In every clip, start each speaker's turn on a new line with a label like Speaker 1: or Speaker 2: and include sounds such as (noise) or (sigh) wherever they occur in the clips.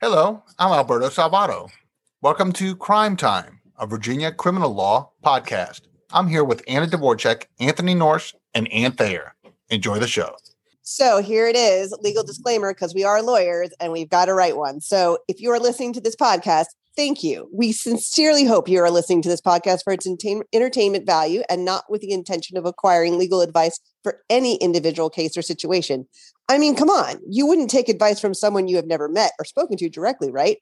Speaker 1: Hello, I'm Alberto Salvato. Welcome to Crime Time, a Virginia criminal law podcast. I'm here with Anna Dvorak, Anthony Norse, and Ann Thayer. Enjoy the show.
Speaker 2: So here it is, legal disclaimer, because we are lawyers and we've got to write one. So if you are listening to this podcast, thank you. We sincerely hope you are listening to this podcast for its entertainment value and not with the intention of acquiring legal advice for any individual case or situation. I mean, come on, you wouldn't take advice from someone you have never met or spoken to directly, right?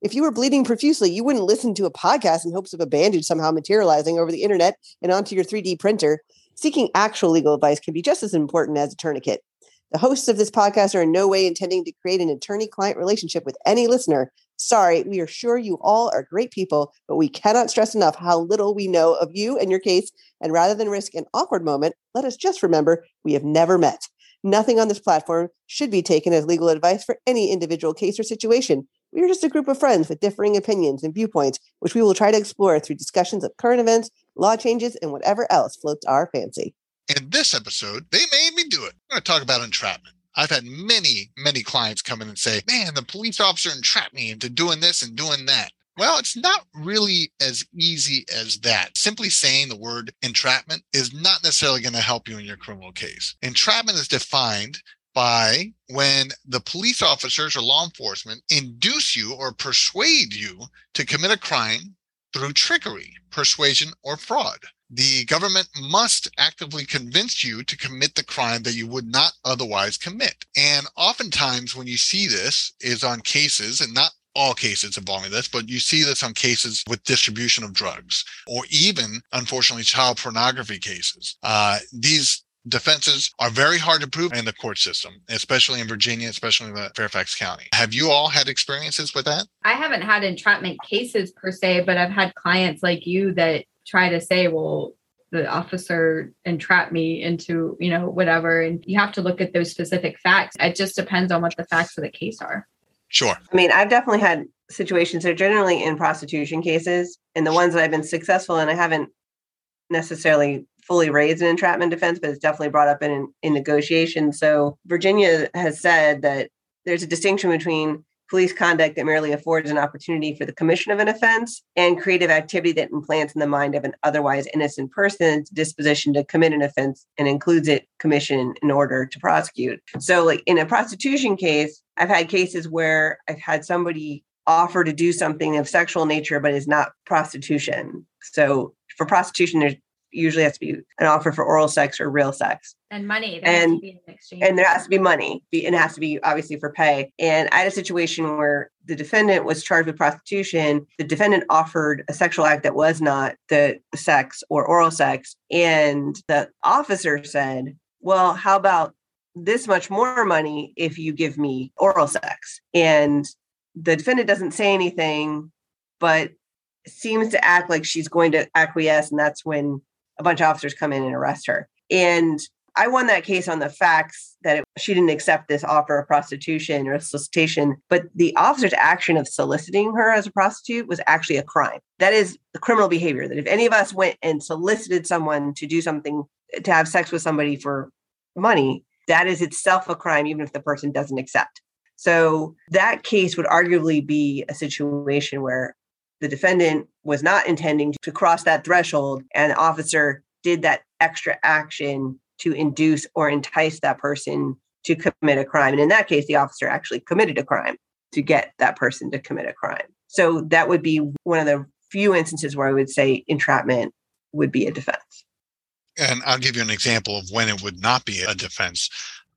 Speaker 2: If you were bleeding profusely, you wouldn't listen to a podcast in hopes of a bandage somehow materializing over the internet and onto your 3D printer. Seeking actual legal advice can be just as important as a tourniquet. The hosts of this podcast are in no way intending to create an attorney client relationship with any listener. Sorry, we are sure you all are great people, but we cannot stress enough how little we know of you and your case. And rather than risk an awkward moment, let us just remember we have never met. Nothing on this platform should be taken as legal advice for any individual case or situation. We are just a group of friends with differing opinions and viewpoints, which we will try to explore through discussions of current events, law changes, and whatever else floats our fancy.
Speaker 3: In this episode, they made me do it. I'm going to talk about entrapment. I've had many, many clients come in and say, man, the police officer entrapped me into doing this and doing that. Well, it's not really as easy as that. Simply saying the word entrapment is not necessarily going to help you in your criminal case. Entrapment is defined by when the police officers or law enforcement induce you or persuade you to commit a crime through trickery, persuasion, or fraud. The government must actively convince you to commit the crime that you would not otherwise commit. And oftentimes, when you see this, is on cases, and not all cases involving this, but you see this on cases with distribution of drugs or even, unfortunately, child pornography cases. Uh, these defenses are very hard to prove in the court system, especially in Virginia, especially in Fairfax County. Have you all had experiences with that?
Speaker 4: I haven't had entrapment cases per se, but I've had clients like you that try to say, well, the officer entrapped me into, you know, whatever. And you have to look at those specific facts. It just depends on what the facts of the case are.
Speaker 3: Sure.
Speaker 2: I mean, I've definitely had situations that are generally in prostitution cases, and the ones that I've been successful in, I haven't necessarily fully raised an entrapment defense, but it's definitely brought up in in negotiation. So Virginia has said that there's a distinction between police conduct that merely affords an opportunity for the commission of an offense and creative activity that implants in the mind of an otherwise innocent person disposition to commit an offense and includes it commission in order to prosecute. So like in a prostitution case, I've had cases where I've had somebody offer to do something of sexual nature but is not prostitution. So for prostitution there's usually has to be an offer for oral sex or real sex.
Speaker 4: And money
Speaker 2: and and there has to be money and it has to be obviously for pay. And i had a situation where the defendant was charged with prostitution the defendant offered a sexual act that was not the sex or oral sex and the officer said well how about this much more money if you give me oral sex? And the defendant doesn't say anything but seems to act like she's going to acquiesce and that's when a bunch of officers come in and arrest her. And I won that case on the facts that it, she didn't accept this offer of prostitution or solicitation, but the officer's action of soliciting her as a prostitute was actually a crime. That is the criminal behavior. That if any of us went and solicited someone to do something, to have sex with somebody for money, that is itself a crime, even if the person doesn't accept. So that case would arguably be a situation where the defendant was not intending to cross that threshold and the officer did that extra action to induce or entice that person to commit a crime. And in that case the officer actually committed a crime to get that person to commit a crime. So that would be one of the few instances where i would say entrapment would be a defense.
Speaker 3: And i'll give you an example of when it would not be a defense.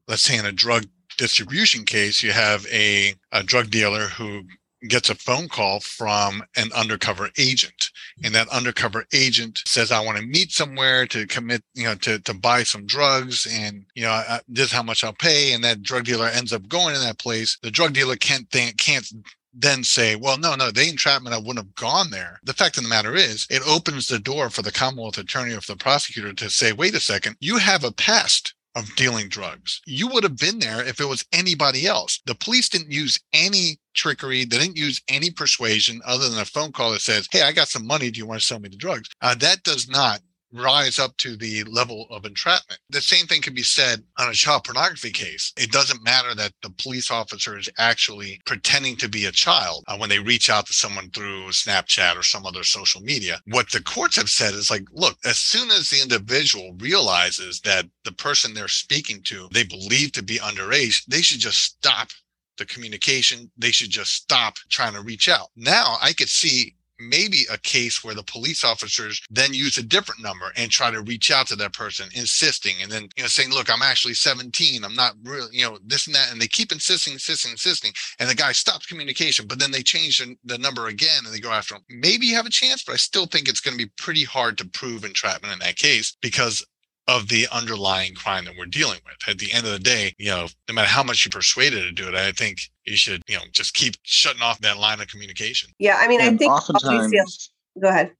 Speaker 3: Let's say in a drug distribution case you have a, a drug dealer who gets a phone call from an undercover agent and that undercover agent says i want to meet somewhere to commit you know to, to buy some drugs and you know I, this is how much i'll pay and that drug dealer ends up going to that place the drug dealer can't think can't then say, well, no, no, they entrapment, I wouldn't have gone there. The fact of the matter is, it opens the door for the Commonwealth attorney or for the prosecutor to say, wait a second, you have a past of dealing drugs. You would have been there if it was anybody else. The police didn't use any trickery. They didn't use any persuasion other than a phone call that says, Hey, I got some money. Do you want to sell me the drugs? Uh, that does not rise up to the level of entrapment. The same thing can be said on a child pornography case. It doesn't matter that the police officer is actually pretending to be a child uh, when they reach out to someone through Snapchat or some other social media. What the courts have said is like, look, as soon as the individual realizes that the person they're speaking to, they believe to be underage, they should just stop the communication. They should just stop trying to reach out. Now I could see maybe a case where the police officers then use a different number and try to reach out to that person insisting and then you know saying look i'm actually 17 i'm not really you know this and that and they keep insisting insisting insisting and the guy stops communication but then they change the, the number again and they go after him. Maybe you have a chance but i still think it's going to be pretty hard to prove entrapment in that case because of the underlying crime that we're dealing with. At the end of the day, you know, no matter how much you persuaded to do it, I think you should, you know, just keep shutting off that line of communication.
Speaker 2: Yeah, I mean,
Speaker 5: And
Speaker 2: I think
Speaker 5: oftentimes,
Speaker 2: go ahead.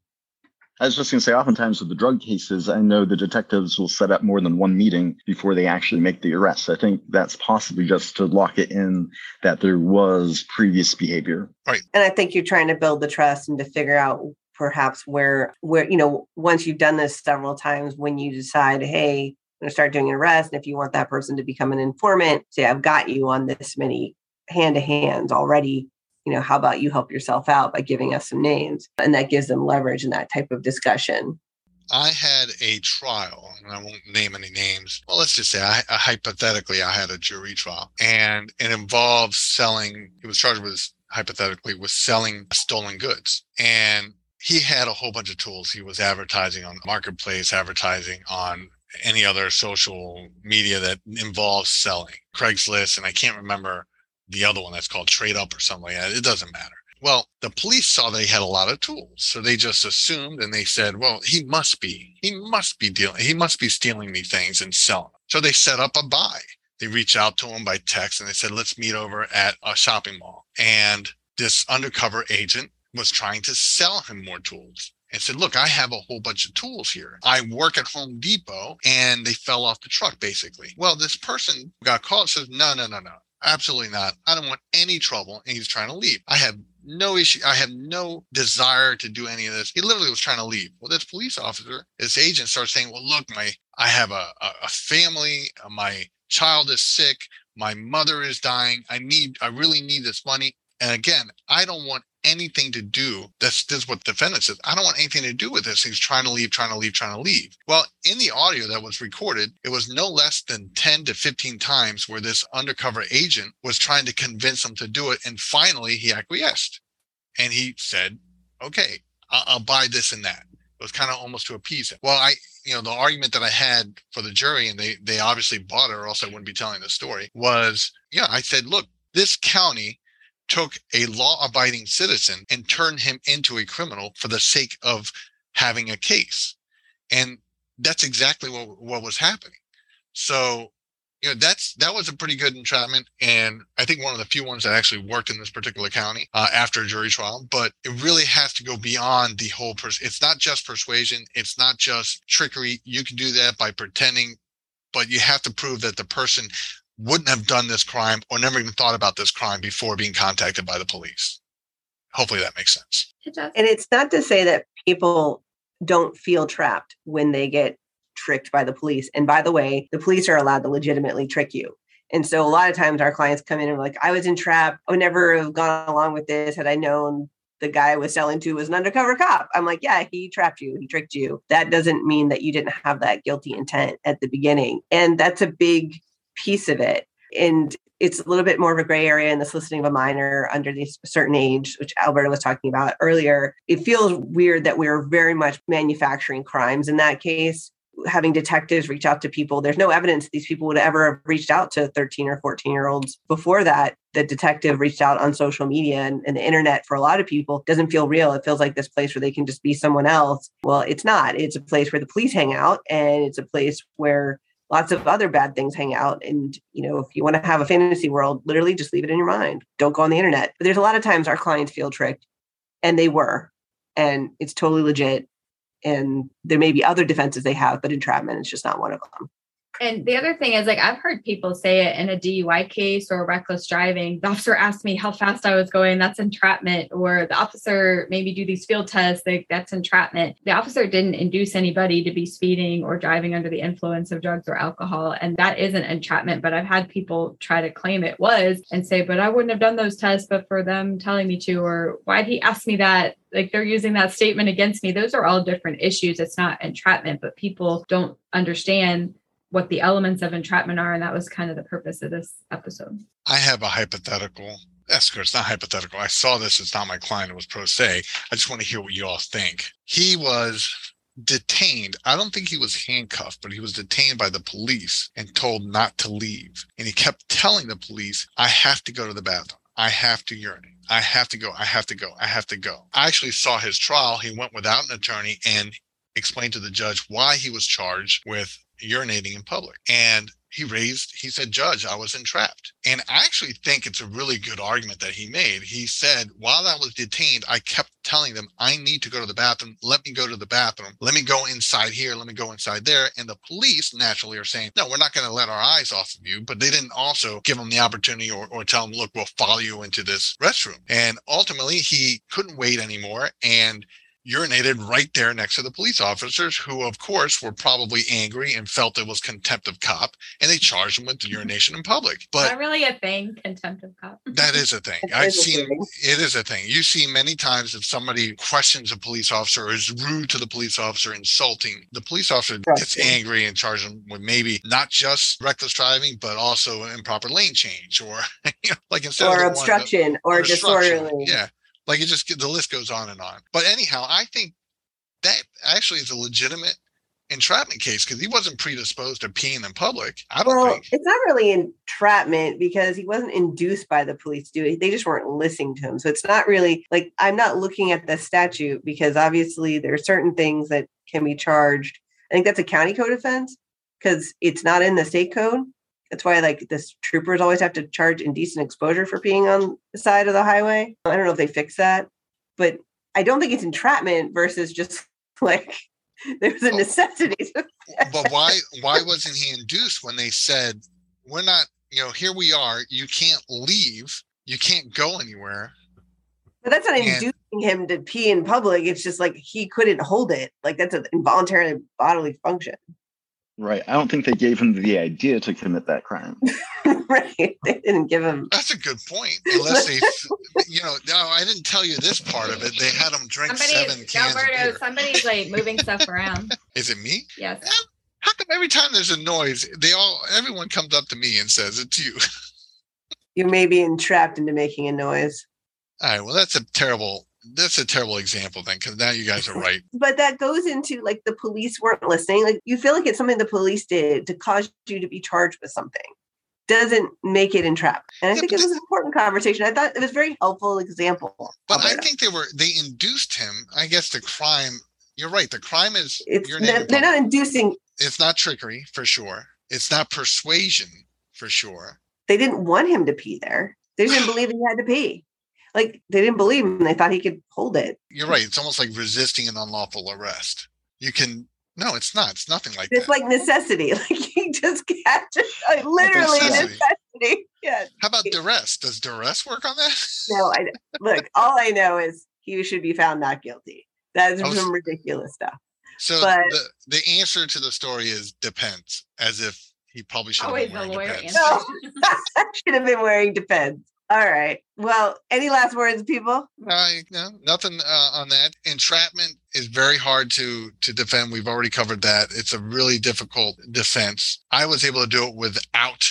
Speaker 5: I was just going to say, oftentimes with the drug cases, I know the detectives will set up more than one meeting before they actually make the arrest. I think that's possibly just to lock it in that there was previous behavior. Right.
Speaker 2: And I think you're trying to build the trust and to figure out perhaps where where you know once you've done this several times when you decide hey i'm going to start doing an arrest and if you want that person to become an informant say i've got you on this many hand to hands already you know how about you help yourself out by giving us some names and that gives them leverage in that type of discussion
Speaker 3: I had a trial, and I won't name any names. Well, let's just say I, I hypothetically I had a jury trial, and it involved selling. He was charged with hypothetically with selling stolen goods, and he had a whole bunch of tools. He was advertising on marketplace, advertising on any other social media that involves selling, Craigslist, and I can't remember the other one that's called Trade Up or something like that. It doesn't matter. Well, the police saw they had a lot of tools. So they just assumed and they said, well, he must be, he must be dealing, he must be stealing these things and selling. them. So they set up a buy. They reached out to him by text and they said, let's meet over at a shopping mall. And this undercover agent was trying to sell him more tools and said, Look, I have a whole bunch of tools here. I work at Home Depot and they fell off the truck, basically. Well, this person got caught, says, No, no, no, no, absolutely not. I don't want any trouble. And he's trying to leave. I have no issue. I have no desire to do any of this. He literally was trying to leave. Well, this police officer, this agent starts saying, Well, look, my I have a, a, family, my child is sick, my mother is dying. I need, I really need this money. And again, I don't want anything to do. That's this is what the defendant says. I don't want anything to do with this. He's trying to leave, trying to leave, trying to leave. Well, in the audio that was recorded, it was no less than 10 to 15 times where this undercover agent was trying to convince him to do it. And finally he acquiesced. And he said, okay, I'll, I'll buy this and that. It was kind of almost to appease him. Well, I, you know, the argument that I had for the jury, and they they obviously bought it, or else I wouldn't be telling the story, was, yeah, I said, look, this county took a law abiding citizen and turned him into a criminal for the sake of having a case. And that's exactly what, what was happening. So, you know, that's that was a pretty good entrapment. And I think one of the few ones that actually worked in this particular county uh, after a jury trial. But it really has to go beyond the whole person. It's not just persuasion, it's not just trickery. You can do that by pretending, but you have to prove that the person wouldn't have done this crime or never even thought about this crime before being contacted by the police. Hopefully that makes sense.
Speaker 4: It does.
Speaker 2: and it's not to say that people don't feel trapped when they get tricked by the police and by the way the police are allowed to legitimately trick you and so a lot of times our clients come in and are like i was entrapped i would never have gone along with this had i known the guy I was selling to was an undercover cop. I'm like, yeah, he trapped you, he tricked you. That doesn't mean that you didn't have that guilty intent at the beginning. And that's a big piece of it. And it's a little bit more of a gray area in the soliciting of a minor under this certain age, which Alberto was talking about earlier. It feels weird that we're very much manufacturing crimes in that case. Having detectives reach out to people, there's no evidence these people would ever have reached out to 13 or 14 year olds before that. The detective reached out on social media and, and the internet for a lot of people doesn't feel real. It feels like this place where they can just be someone else. Well, it's not. It's a place where the police hang out and it's a place where lots of other bad things hang out. And, you know, if you want to have a fantasy world, literally just leave it in your mind. Don't go on the internet. But there's a lot of times our clients feel tricked and they were, and it's totally legit. And there may be other defenses they have, but entrapment is just not one of them.
Speaker 4: And the other thing is, like, I've heard people say it in a DUI case or reckless driving. The officer asked me how fast I was going. That's entrapment. Or the officer made me do these field tests. Like, that's entrapment. The officer didn't induce anybody to be speeding or driving under the influence of drugs or alcohol. And that isn't entrapment. But I've had people try to claim it was and say, but I wouldn't have done those tests, but for them telling me to, or why'd he ask me that? like they're using that statement against me. Those are all different issues. It's not entrapment, but people don't understand what the elements of entrapment are. And that was kind of the purpose of this episode.
Speaker 3: I have a hypothetical. Esker, it's not hypothetical. I saw this. It's not my client. It was pro se. I just want to hear what you all think. He was detained. I don't think he was handcuffed, but he was detained by the police and told not to leave. And he kept telling the police, I have to go to the bathroom. I have to urinate. I have to go. I have to go. I have to go. I actually saw his trial. He went without an attorney and explained to the judge why he was charged with urinating in public. And he raised, he said, Judge, I was entrapped. And I actually think it's a really good argument that he made. He said, while I was detained, I kept telling them, I need to go to the bathroom. Let me go to the bathroom. Let me go inside here. Let me go inside there. And the police naturally are saying, no, we're not going to let our eyes off of you. But they didn't also give him the opportunity or, or tell him, look, we'll follow you into this restroom. And ultimately, he couldn't wait anymore. And urinated right there next to the police officers, who, of course, were probably angry and felt it was contempt of cop, and they charged him with the urination in public. But
Speaker 4: Not really a thing, contempt of cop.
Speaker 3: that is a thing. (laughs) I've seen
Speaker 2: thing.
Speaker 3: it is a thing. You see many times if somebody questions a police officer or is rude to the police officer, insulting, the police officer gets angry and charges them with maybe not just reckless driving, but also improper lane change or (laughs) you know, like instead of
Speaker 2: or
Speaker 3: one that-
Speaker 2: obstruction or, disorderly.
Speaker 3: Yeah. Like it just the list goes on and on. But anyhow, I think that actually is a legitimate entrapment case because he wasn't predisposed to peeing in public. I don't
Speaker 2: Well,
Speaker 3: think.
Speaker 2: it's not really entrapment because he wasn't induced by the police to do it. They just weren't listening to him. So it's not really like I'm not looking at the statute because obviously there are certain things that can be charged. I think that's a county code offense because it's not in the state code. That's why like this troopers always have to charge indecent exposure for peeing on the side of the highway. I don't know if they fix that, but I don't think it's entrapment versus just (laughs) like there's a necessity. (laughs)
Speaker 3: but why why wasn't he induced when they said we're not you know here we are you can't leave you can't go anywhere
Speaker 2: But that's not
Speaker 3: And-
Speaker 2: inducing him to pee in public. It's just like he couldn't hold it. Like that's an involuntary bodily function.
Speaker 5: Right. I don't think they gave him the idea to commit that crime. (laughs)
Speaker 2: right. They didn't give him.
Speaker 3: that's a good point (laughs) unless they you know no i didn't tell you this part of it they had him drink seven
Speaker 4: Somebody's
Speaker 3: cans of
Speaker 4: Alberto,
Speaker 3: beer.
Speaker 4: somebody's like moving stuff around. (laughs)
Speaker 3: is it me
Speaker 4: Yes.
Speaker 3: how come every time there's a noise they all everyone comes up to me and says it's you
Speaker 2: You may be entrapped into making a noise.
Speaker 3: all right well that's a terrible that's a terrible example then because now you guys are right (laughs)
Speaker 2: But that goes into like the police weren't listening. Like you feel like it's something the police did to cause you to be charged with something. Doesn't make it entrap. And I
Speaker 3: Yeah,
Speaker 2: think it was an important conversation. I thought it was a very helpful example.
Speaker 3: but i think they were they induced him i guess the crime you're right the crime is
Speaker 2: it's
Speaker 3: your
Speaker 2: they're, they're not inducing.
Speaker 3: it's not trickery for sure it's not persuasion for sure
Speaker 2: They didn't want him to pee there. They didn't believe he had to pee. Like they didn't believe him. They thought he could hold it.
Speaker 3: you're right it's almost like resisting an unlawful arrest you can no it's not it's nothing like that.
Speaker 2: It's
Speaker 3: that
Speaker 2: like necessity. (laughs) Like he just got to uh, like, literally
Speaker 3: necessity.
Speaker 2: necessity. (laughs) Yeah.
Speaker 3: how about duress does duress work on that
Speaker 2: No, I (laughs) look. All I know is he should be found not guilty. That is
Speaker 3: was-
Speaker 2: some ridiculous stuff.
Speaker 3: so
Speaker 2: But-
Speaker 3: the, the answer to the story is depends as if he probably should oh, have
Speaker 4: Always
Speaker 3: been
Speaker 4: the
Speaker 3: wearing
Speaker 4: lawyer
Speaker 3: depends.
Speaker 2: No. Should have been wearing depends. All right. Well, any last words, people?
Speaker 3: Uh, no, nothing uh, on that. Entrapment is very hard to to defend. We've already covered that. It's a really difficult defense. I was able to do it without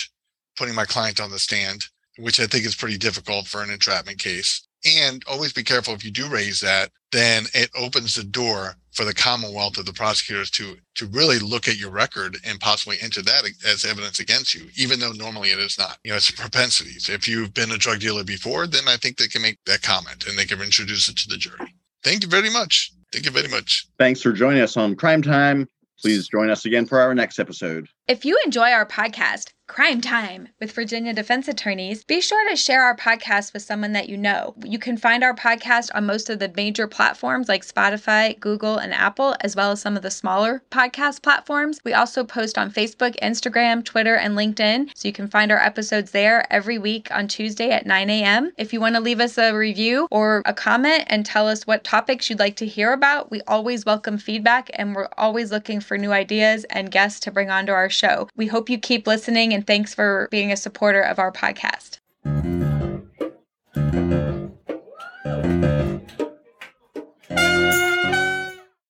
Speaker 3: putting my client on the stand, which I think is pretty difficult for an entrapment case. And always be careful if you do raise that, then it opens the door for the Commonwealth of the prosecutors to to really look at your record and possibly enter that as evidence against you, even though normally it is not. You know, it's propensities. If you've been a drug dealer before, then I think they can make that comment and they can introduce it to the jury. Thank you very much. Thank you very much.
Speaker 6: Thanks for joining us on Crime Time. Please join us again for our next episode.
Speaker 7: If you enjoy our podcast,
Speaker 4: Crime Time with Virginia defense attorneys. Be sure to share our podcast with someone that you know. You can find our podcast on most of the major platforms like Spotify, Google, and Apple, as well as some of the smaller podcast platforms. We also post on Facebook, Instagram, Twitter, and LinkedIn, so you can find our episodes there every week on Tuesday at 9 a.m. If you want to leave us a review or a comment and tell us what topics you'd like to hear about, we always welcome feedback and we're always looking for new ideas and guests to bring onto our show. We hope you keep listening and thanks for being a supporter of our podcast.